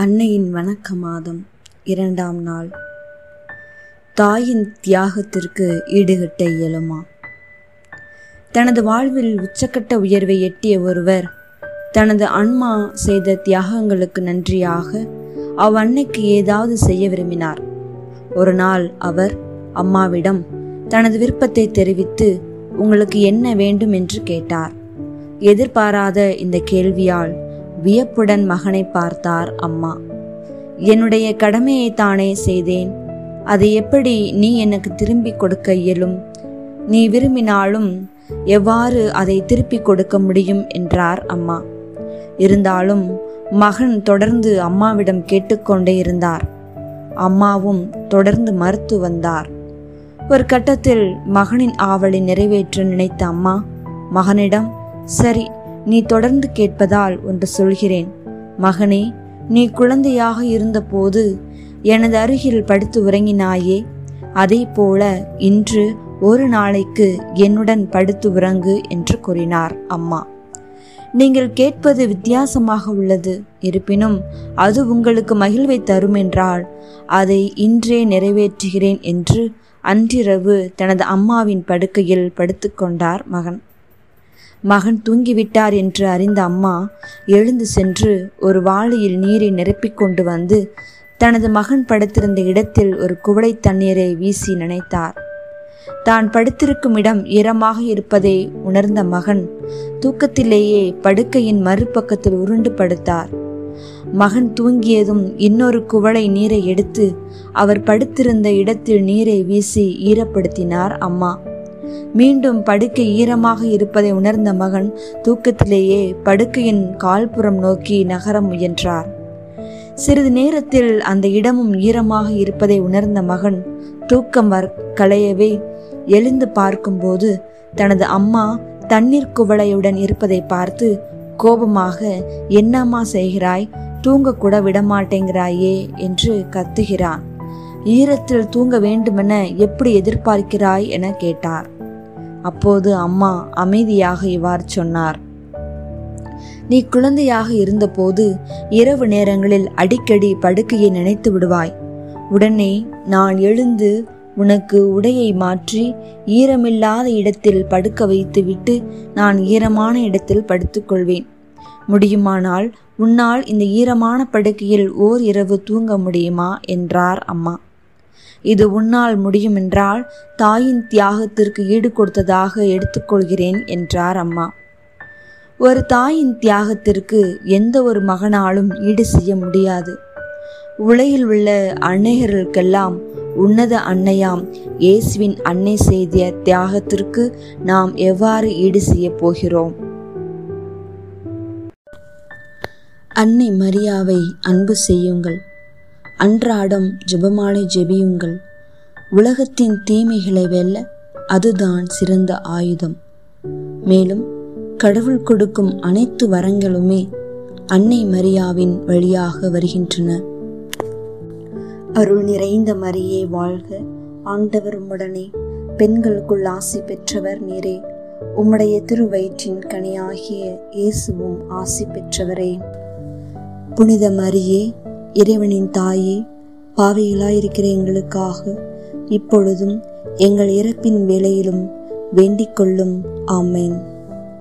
அன்னையின் வணக்க மாதம் இரண்டாம் நாள். தாயின் தியாகத்திற்கு ஈடுகட்ட இயலுமா? தனது வாழ்வில் உச்சக்கட்ட உயர்வை எட்டிய ஒருவர் தனது அன்மா செய்த தியாகங்களுக்கு நன்றியாக அவ்வன்னைக்கு ஏதாவது செய்ய விரும்பினார். ஒரு நாள் அவர் அம்மாவிடம் தனது விருப்பத்தை தெரிவித்து உங்களுக்கு என்ன வேண்டும்? என்று கேட்டார். எதிர்பாராத இந்த கேள்வியால் வியப்புடன் மகனை பார்த்தார் அம்மா. என்னுடைய கடமையை தானே செய்தேன். அதை எப்படி நீ எனக்கு திரும்பி கொடுக்க இயலும்? நீ விரும்பினாலும் எவ்வாறு அதை திருப்பி கொடுக்க முடியும்? என்றார் அம்மா. இருந்தாலும் மகன் தொடர்ந்து அம்மாவிடம் கேட்டுக்கொண்டே இருந்தார். அம்மாவும் தொடர்ந்து மறுத்து வந்தார். ஒரு கட்டத்தில் மகனின் ஆவலை நிறைவேற்ற நினைத்த அம்மா மகனிடம் சரி நீ தொடர்ந்து கேட்பதால் ஒன்று சொல்கிறேன். மகனே நீ குழந்தையாக இருந்தபோது எனது அருகில் படுத்து உறங்கினாயே அதே போல இன்று ஒரு நாளைக்கு என்னுடன் படுத்து உறங்கு என்று கூறினார் அம்மா. நீங்கள் கேட்பது வித்தியாசமாக உள்ளது இருப்பினும் அது உங்களுக்கு மகிழ்வை தரும் என்றால் அதை இன்றே நிறைவேற்றுகிறேன் என்று அன்றிரவு தனது அம்மாவின் படுக்கையில் படுத்துக்கொண்டார் மகன். மகன் தூங்கிவிட்டார் என்று அறிந்த அம்மா எழுந்து சென்று ஒரு வாளியில் நீரை நிரப்பிக் கொண்டு வந்து தனது மகன் படுத்திருந்த இடத்தில் ஒரு குவளை தண்ணீரை வீசி நினைத்தார். தான் படுத்திருக்கும் இடம் ஈரமாக இருப்பதை உணர்ந்த மகன் தூக்கத்திலேயே படுக்கையின் மறுபக்கத்தில் உருண்டு படுத்தார். மகன் தூங்கியதும் இன்னொரு குவளை நீரை எடுத்து அவர் படுத்திருந்த இடத்தில் நீரை வீசி ஈரப்படுத்தினார் அம்மா. மீண்டும் படுக்கை ஈரமாக இருப்பதை உணர்ந்த மகன் தூக்கத்திலேயே படுக்கையின் கால்புறம் நோக்கி நகர முயன்றார். சிறிது நேரத்தில் அந்த இடமும் ஈரமாக இருப்பதை உணர்ந்த மகன் தூக்கம் வர் களையவே எழுந்து பார்க்கும்போது தனது அம்மா தண்ணீர் குவளையுடன் இருப்பதை பார்த்து கோபமாக என்னம்மா செய்கிறாய்? தூங்கக்கூட விடமாட்டேங்கிறாயே என்று கத்துகிறான். ஈரத்தில் தூங்க வேண்டுமென எப்படி எதிர்பார்க்கிறாய்? என கேட்டார். அப்போது அம்மா அமைதியாக இவ்வாறு சொன்னார். நீ குழந்தையாக இருந்தபோது இரவு நேரங்களில் அடிக்கடி படுக்கையை நினைத்து விடுவாய். உடனே நான் எழுந்து உனக்கு உடையை மாற்றி ஈரமில்லாத இடத்தில் படுக்க வைத்துவிட்டு நான் ஈரமான இடத்தில் படுத்துக்கொள்வேன் முடியுமானால் உன்னால் இந்த ஈரமான படுக்கையில் ஓர் இரவு தூங்க முடியுமா? என்றார் அம்மா. இது உன்னால் முடியுமென்றால் தாயின் தியாகத்திற்கு ஈடு கொடுத்ததாக எடுத்துக்கொள்கிறேன் என்றார் அம்மா. ஒரு தாயின் தியாகத்திற்கு எந்த ஒரு மகனாலும் ஈடு செய்ய முடியாது. உலகில் உள்ள அன்னையர்களுக்கெல்லாம் உன்னத அன்னையாம் இயேசுவின் அன்னை செய்திய தியாகத்திற்கு நாம் எவ்வாறு ஈடு செய்ய போகிறோம்? அன்னை மரியாவை அன்பு செய்யுங்கள். அன்றாடம் ஜெபமாலை ஜெபியுங்கள். உலகத்தின் தீமைகளை வெல்ல அதுதான் சிறந்த ஆயுதம். மேலும் கடவுள் கொடுக்கும் அனைத்து வரங்களுமே அன்னை மரியாவின் வழியாக வருகின்றன. அருள் நிறைந்த மரியே வாழ்க. ஆண்டவர் உம்முடனே. பெண்களுக்குள் ஆசி பெற்றவர் நீரே. உம்முடைய திருவயிற்றின் கனியாகிய இயேசுவும் ஆசி பெற்றவரே. புனித மரியே இறைவனின் தாயே பாவைகளாயிருக்கிற எங்களுக்காக இப்பொழுதும் எங்கள் இறப்பின் வேளையிலும் வேண்டிக் கொள்ளும். ஆமேன்.